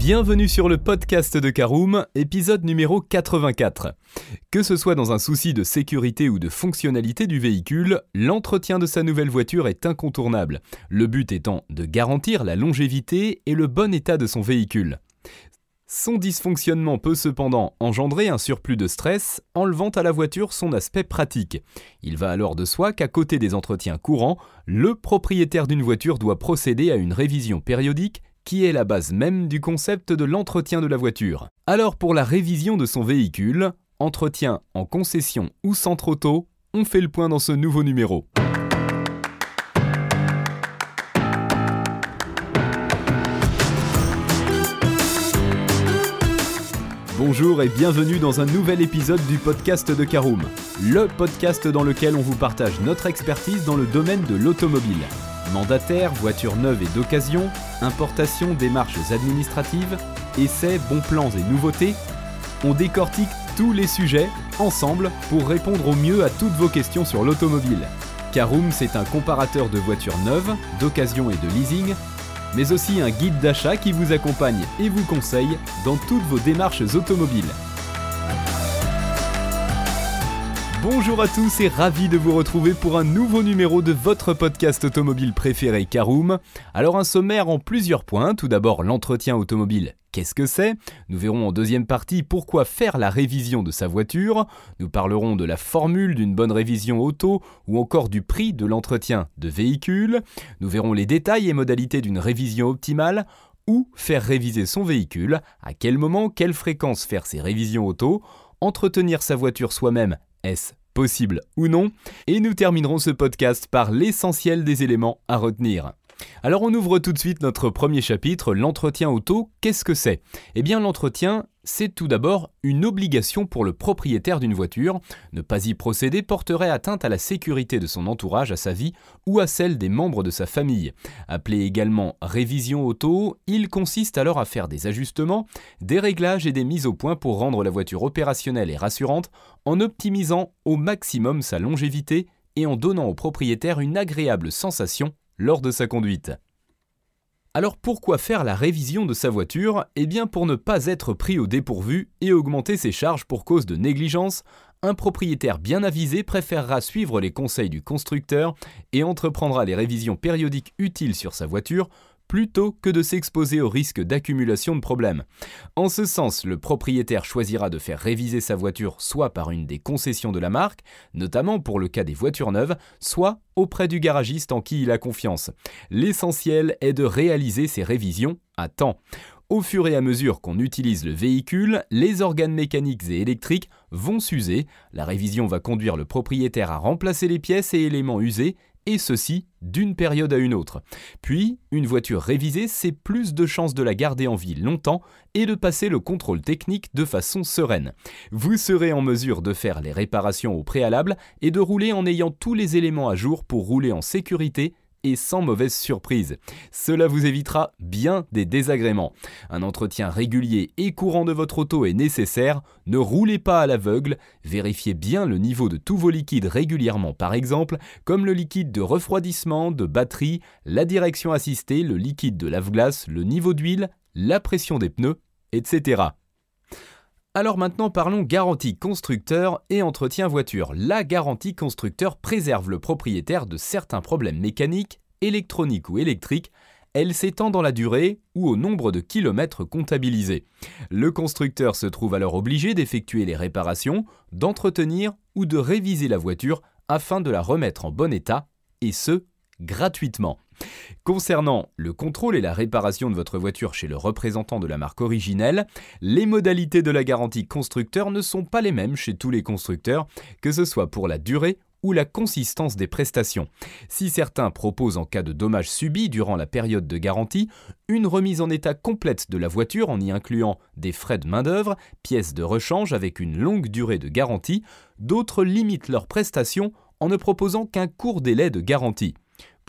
Bienvenue sur le podcast de Caroom, épisode numéro 84. Que ce soit dans un souci de sécurité ou de fonctionnalité du véhicule, l'entretien de sa nouvelle voiture est incontournable, le but étant de garantir la longévité et le bon état de son véhicule. Son dysfonctionnement peut cependant engendrer un surplus de stress, enlevant à la voiture son aspect pratique. Il va alors de soi qu'à côté des entretiens courants, le propriétaire d'une voiture doit procéder à une révision périodique qui est la base même du concept de l'entretien de la voiture. Alors pour la révision de son véhicule, entretien en concession ou centre auto, on fait le point dans ce nouveau numéro. Bonjour et bienvenue dans un nouvel épisode du podcast de Caroom, le podcast dans lequel on vous partage notre expertise dans le domaine de l'automobile. Mandataire, voitures neuves et d'occasion, importation, démarches administratives, essais, bons plans et nouveautés, on décortique tous les sujets ensemble pour répondre au mieux à toutes vos questions sur l'automobile. Caroom, c'est un comparateur de voitures neuves, d'occasion et de leasing, mais aussi un guide d'achat qui vous accompagne et vous conseille dans toutes vos démarches automobiles. Bonjour à tous et ravi de vous retrouver pour un nouveau numéro de votre podcast automobile préféré Caroom. Alors un sommaire en plusieurs points, tout d'abord l'entretien automobile. Qu'est-ce que c'est? Nous verrons en deuxième partie pourquoi faire la révision de sa voiture. Nous parlerons de la formule d'une bonne révision auto ou encore du prix de l'entretien de véhicule. Nous verrons les détails et modalités d'une révision optimale ou faire réviser son véhicule, à quel moment, quelle fréquence faire ses révisions auto, entretenir sa voiture soi-même est-ce possible ou non? Et nous terminerons ce podcast par l'essentiel des éléments à retenir. Alors on ouvre tout de suite notre premier chapitre, l'entretien auto, qu'est-ce que c'est? Eh bien l'entretien, c'est tout d'abord une obligation pour le propriétaire d'une voiture. Ne pas y procéder porterait atteinte à la sécurité de son entourage, à sa vie ou à celle des membres de sa famille. Appelé également révision auto, il consiste alors à faire des ajustements, des réglages et des mises au point pour rendre la voiture opérationnelle et rassurante en optimisant au maximum sa longévité et en donnant au propriétaire une agréable sensation lors de sa conduite. Alors pourquoi faire la révision de sa voiture? Eh bien pour ne pas être pris au dépourvu et augmenter ses charges pour cause de négligence, un propriétaire bien avisé préférera suivre les conseils du constructeur et entreprendra les révisions périodiques utiles sur sa voiture plutôt que de s'exposer au risque d'accumulation de problèmes. En ce sens, le propriétaire choisira de faire réviser sa voiture soit par une des concessions de la marque, notamment pour le cas des voitures neuves, soit auprès du garagiste en qui il a confiance. L'essentiel est de réaliser ces révisions à temps. Au fur et à mesure qu'on utilise le véhicule, les organes mécaniques et électriques vont s'user. La révision va conduire le propriétaire à remplacer les pièces et éléments usés et ceci d'une période à une autre. Puis, une voiture révisée, c'est plus de chances de la garder en vie longtemps et de passer le contrôle technique de façon sereine. Vous serez en mesure de faire les réparations au préalable et de rouler en ayant tous les éléments à jour pour rouler en sécurité et sans mauvaise surprise. Cela vous évitera bien des désagréments. Un entretien régulier et courant de votre auto est nécessaire. Ne roulez pas à l'aveugle. Vérifiez bien le niveau de tous vos liquides régulièrement, par exemple, comme le liquide de refroidissement, de batterie, la direction assistée, le liquide de lave-glace, le niveau d'huile, la pression des pneus, etc. Alors maintenant parlons garantie constructeur et entretien voiture. La garantie constructeur préserve le propriétaire de certains problèmes mécaniques, électroniques ou électriques. Elle s'étend dans la durée ou au nombre de kilomètres comptabilisés. Le constructeur se trouve alors obligé d'effectuer les réparations, d'entretenir ou de réviser la voiture afin de la remettre en bon état, et ce, gratuitement. Concernant le contrôle et la réparation de votre voiture chez le représentant de la marque originelle, les modalités de la garantie constructeur ne sont pas les mêmes chez tous les constructeurs, que ce soit pour la durée ou la consistance des prestations. Si certains proposent en cas de dommages subis durant la période de garantie, une remise en état complète de la voiture en y incluant des frais de main-d'œuvre, pièces de rechange avec une longue durée de garantie, d'autres limitent leurs prestations en ne proposant qu'un court délai de garantie.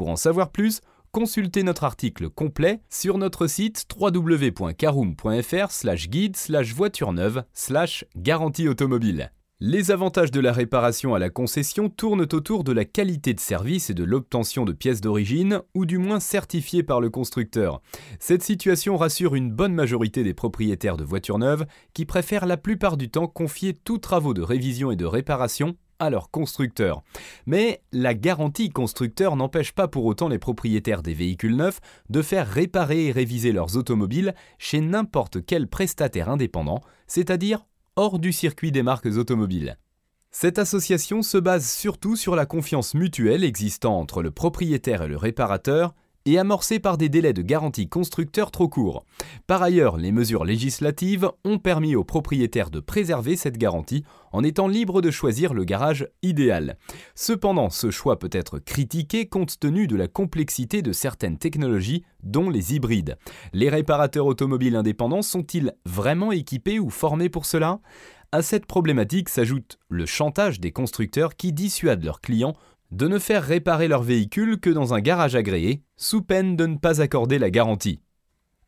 Pour en savoir plus, consultez notre article complet sur notre site www.caroom.fr guide voiture neuve garantie automobile. Les avantages de la réparation à la concession tournent autour de la qualité de service et de l'obtention de pièces d'origine, ou du moins certifiées par le constructeur. Cette situation rassure une bonne majorité des propriétaires de voitures neuves qui préfèrent la plupart du temps confier tous travaux de révision et de réparation à leur constructeur. Mais la garantie constructeur n'empêche pas pour autant les propriétaires des véhicules neufs de faire réparer et réviser leurs automobiles chez n'importe quel prestataire indépendant, c'est-à-dire hors du circuit des marques automobiles. Cette association se base surtout sur la confiance mutuelle existant entre le propriétaire et le réparateur et amorcée par des délais de garantie constructeur trop courts. Par ailleurs, les mesures législatives ont permis aux propriétaires de préserver cette garantie en étant libres de choisir le garage idéal. Cependant, ce choix peut être critiqué compte tenu de la complexité de certaines technologies, dont les hybrides. Les réparateurs automobiles indépendants sont-ils vraiment équipés ou formés pour cela? À cette problématique s'ajoute le chantage des constructeurs qui dissuadent leurs clients de ne faire réparer leur véhicule que dans un garage agréé, sous peine de ne pas accorder la garantie.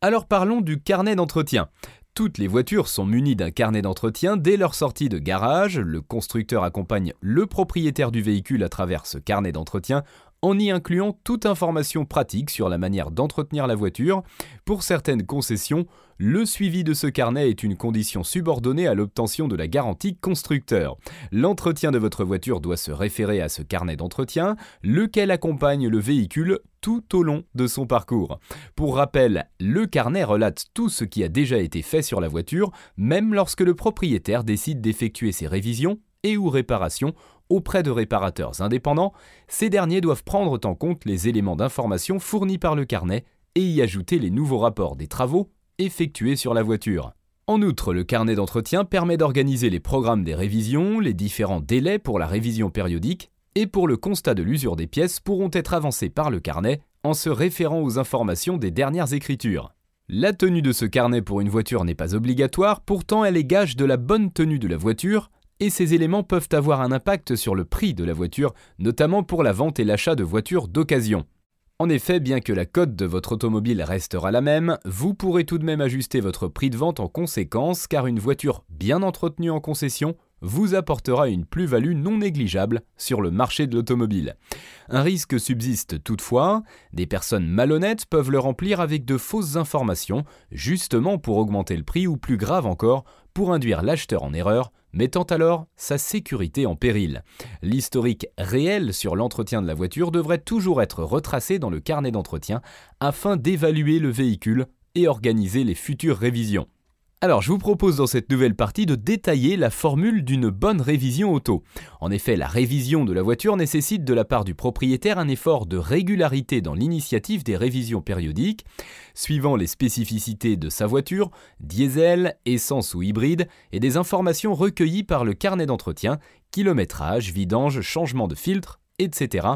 Alors parlons du carnet d'entretien. Toutes les voitures sont munies d'un carnet d'entretien dès leur sortie de garage. Le constructeur accompagne le propriétaire du véhicule à travers ce carnet d'entretien en y incluant toute information pratique sur la manière d'entretenir la voiture. Pour certaines concessions, le suivi de ce carnet est une condition subordonnée à l'obtention de la garantie constructeur. L'entretien de votre voiture doit se référer à ce carnet d'entretien, lequel accompagne le véhicule tout au long de son parcours. Pour rappel, le carnet relate tout ce qui a déjà été fait sur la voiture, même lorsque le propriétaire décide d'effectuer ses révisions et ou réparations auprès de réparateurs indépendants, ces derniers doivent prendre en compte les éléments d'information fournis par le carnet et y ajouter les nouveaux rapports des travaux effectués sur la voiture. En outre, le carnet d'entretien permet d'organiser les programmes des révisions, les différents délais pour la révision périodique et pour le constat de l'usure des pièces pourront être avancés par le carnet en se référant aux informations des dernières écritures. La tenue de ce carnet pour une voiture n'est pas obligatoire, pourtant elle est gage de la bonne tenue de la voiture et ces éléments peuvent avoir un impact sur le prix de la voiture, notamment pour la vente et l'achat de voitures d'occasion. En effet, bien que la cote de votre automobile restera la même, vous pourrez tout de même ajuster votre prix de vente en conséquence car une voiture bien entretenue en concession vous apportera une plus-value non négligeable sur le marché de l'automobile. Un risque subsiste toutefois, des personnes malhonnêtes peuvent le remplir avec de fausses informations, justement pour augmenter le prix ou plus grave encore, pour induire l'acheteur en erreur, mettant alors sa sécurité en péril. L'historique réel sur l'entretien de la voiture devrait toujours être retracé dans le carnet d'entretien afin d'évaluer le véhicule et organiser les futures révisions. Alors, je vous propose dans cette nouvelle partie de détailler la formule d'une bonne révision auto. En effet, la révision de la voiture nécessite de la part du propriétaire un effort de régularité dans l'initiative des révisions périodiques, suivant les spécificités de sa voiture, diesel, essence ou hybride, et des informations recueillies par le carnet d'entretien, kilométrage, vidange, changement de filtre, etc.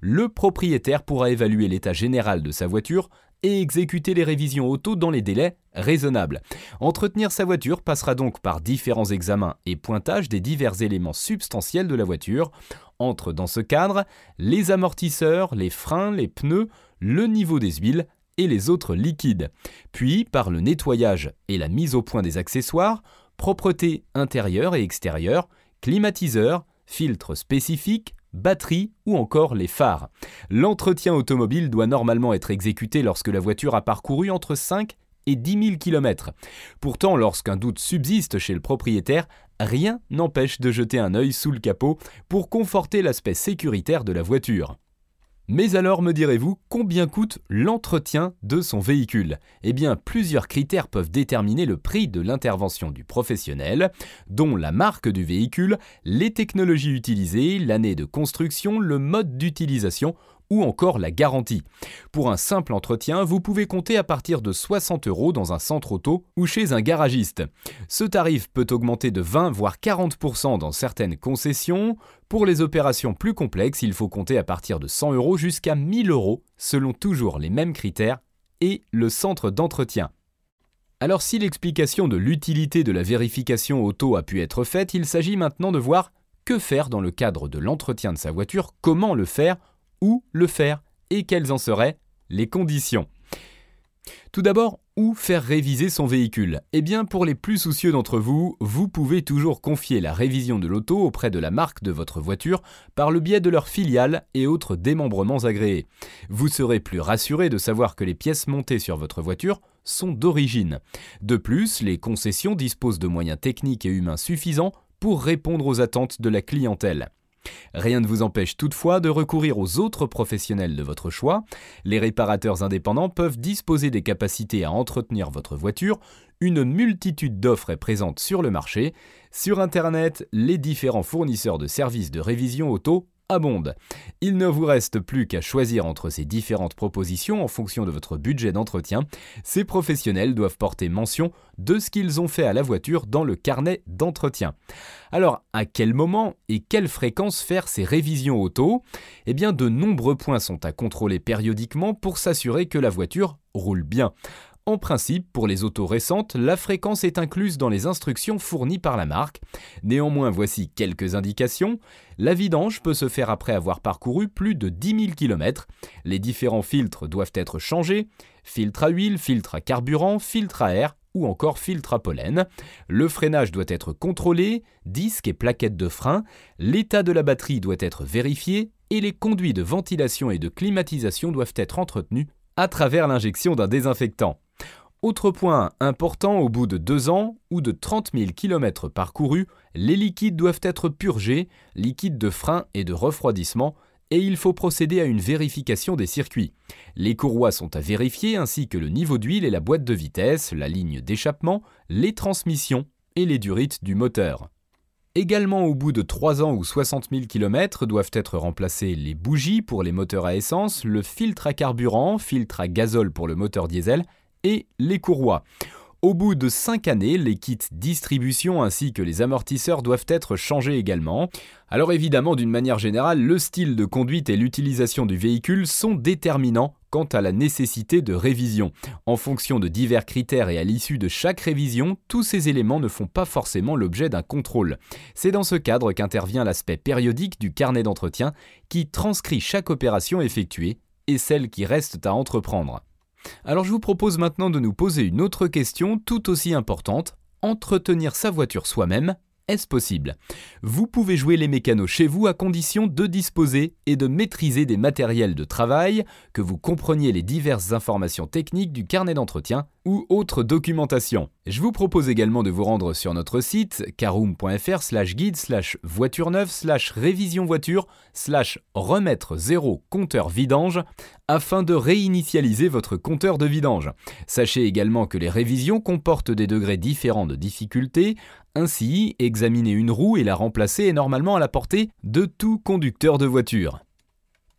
Le propriétaire pourra évaluer l'état général de sa voiture et exécuter les révisions auto dans les délais raisonnables. Entretenir sa voiture passera donc par différents examens et pointages des divers éléments substantiels de la voiture. Entre dans ce cadre les amortisseurs, les freins, les pneus, le niveau des huiles et les autres liquides. Puis par le nettoyage et la mise au point des accessoires, propreté intérieure et extérieure, climatiseur, filtres spécifiques, batterie ou encore les phares. L'entretien automobile doit normalement être exécuté lorsque la voiture a parcouru entre 5 et 10 000 km. Pourtant, lorsqu'un doute subsiste chez le propriétaire, rien n'empêche de jeter un œil sous le capot pour conforter l'aspect sécuritaire de la voiture. Mais alors me direz-vous combien coûte l'entretien de son véhicule? Eh bien plusieurs critères peuvent déterminer le prix de l'intervention du professionnel, dont la marque du véhicule, les technologies utilisées, l'année de construction, le mode d'utilisation ou encore la garantie. Pour un simple entretien, vous pouvez compter à partir de 60 euros dans un centre auto ou chez un garagiste. Ce tarif peut augmenter de 20 voire 40% dans certaines concessions. Pour les opérations plus complexes, il faut compter à partir de 100 euros jusqu'à 1000 euros selon toujours les mêmes critères et le centre d'entretien. Alors si l'explication de l'utilité de la vérification auto a pu être faite, il s'agit maintenant de voir que faire dans le cadre de l'entretien de sa voiture, comment le faire où le faire et quelles en seraient les conditions. Tout d'abord, ou faire réviser son véhicule? Eh bien, pour les plus soucieux d'entre vous, vous pouvez toujours confier la révision de l'auto auprès de la marque de votre voiture par le biais de leur filiale et autres démembrements agréés. Vous serez plus rassuré de savoir que les pièces montées sur votre voiture sont d'origine. De plus, les concessions disposent de moyens techniques et humains suffisants pour répondre aux attentes de la clientèle. Rien ne vous empêche toutefois de recourir aux autres professionnels de votre choix. Les réparateurs indépendants peuvent disposer des capacités à entretenir votre voiture. Une multitude d'offres est présente sur le marché. Sur Internet, les différents fournisseurs de services de révision auto abonde. Il ne vous reste plus qu'à choisir entre ces différentes propositions en fonction de votre budget d'entretien. Ces professionnels doivent porter mention de ce qu'ils ont fait à la voiture dans le carnet d'entretien. Alors, à quel moment et quelle fréquence faire ces révisions auto? Eh bien, de nombreux points sont à contrôler périodiquement pour s'assurer que la voiture roule bien. En principe, pour les autos récentes, la fréquence est incluse dans les instructions fournies par la marque. Néanmoins, voici quelques indications. La vidange peut se faire après avoir parcouru plus de 10 000 km. Les différents filtres doivent être changés. Filtre à huile, filtre à carburant, filtre à air ou encore filtre à pollen. Le freinage doit être contrôlé, disque et plaquettes de frein. L'état de la batterie doit être vérifié et les conduits de ventilation et de climatisation doivent être entretenus à travers l'injection d'un désinfectant. Autre point important, au bout de 2 ans ou de 30 000 km parcourus, les liquides doivent être purgés, liquides de frein et de refroidissement, et il faut procéder à une vérification des circuits. Les courroies sont à vérifier ainsi que le niveau d'huile et la boîte de vitesse, la ligne d'échappement, les transmissions et les durites du moteur. Également au bout de 3 ans ou 60 000 km doivent être remplacées les bougies pour les moteurs à essence, le filtre à carburant, filtre à gazole pour le moteur diesel et les courroies. Au bout de 5 années, les kits distribution ainsi que les amortisseurs doivent être changés également. Alors évidemment, d'une manière générale, le style de conduite et l'utilisation du véhicule sont déterminants quant à la nécessité de révision. En fonction de divers critères et à l'issue de chaque révision, tous ces éléments ne font pas forcément l'objet d'un contrôle. C'est dans ce cadre qu'intervient l'aspect périodique du carnet d'entretien qui transcrit chaque opération effectuée et celles qui restent à entreprendre. Alors je vous propose maintenant de nous poser une autre question tout aussi importante. Entretenir sa voiture soi-même, est-ce possible? Vous pouvez jouer les mécanos chez vous à condition de disposer et de maîtriser des matériels de travail, que vous compreniez les diverses informations techniques du carnet d'entretien ou autre documentation. Je vous propose également de vous rendre sur notre site caroom.fr slash guide slash voiture neuve slash révision voiture slash remettre zéro compteur vidange afin de réinitialiser votre compteur de vidange. Sachez également que les révisions comportent des degrés différents de difficulté, ainsi examiner une roue et la remplacer est normalement à la portée de tout conducteur de voiture.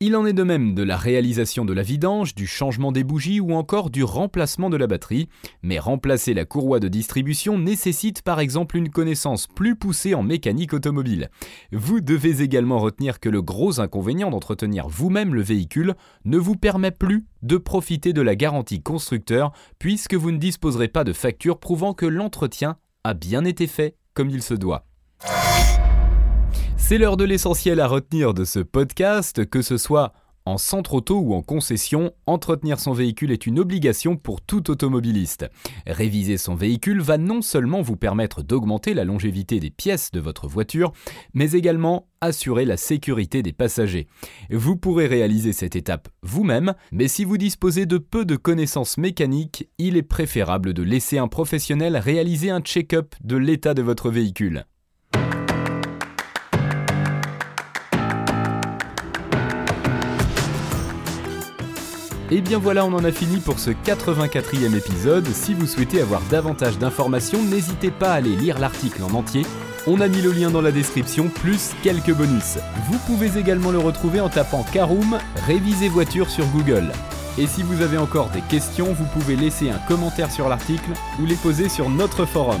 Il en est de même de la réalisation de la vidange, du changement des bougies ou encore du remplacement de la batterie, mais remplacer la courroie de distribution nécessite par exemple une connaissance plus poussée en mécanique automobile. Vous devez également retenir que le gros inconvénient d'entretenir vous-même le véhicule ne vous permet plus de profiter de la garantie constructeur puisque vous ne disposerez pas de facture prouvant que l'entretien a bien été fait comme il se doit. C'est l'heure de l'essentiel à retenir de ce podcast, que ce soit en centre auto ou en concession, entretenir son véhicule est une obligation pour tout automobiliste. Réviser son véhicule va non seulement vous permettre d'augmenter la longévité des pièces de votre voiture, mais également assurer la sécurité des passagers. Vous pourrez réaliser cette étape vous-même, mais si vous disposez de peu de connaissances mécaniques, il est préférable de laisser un professionnel réaliser un check-up de l'état de votre véhicule. Et bien voilà, on en a fini pour ce 84e épisode. Si vous souhaitez avoir davantage d'informations, n'hésitez pas à aller lire l'article en entier. On a mis le lien dans la description, plus quelques bonus. Vous pouvez également le retrouver en tapant Caroom Réviser voiture sur Google. Et si vous avez encore des questions, vous pouvez laisser un commentaire sur l'article ou les poser sur notre forum.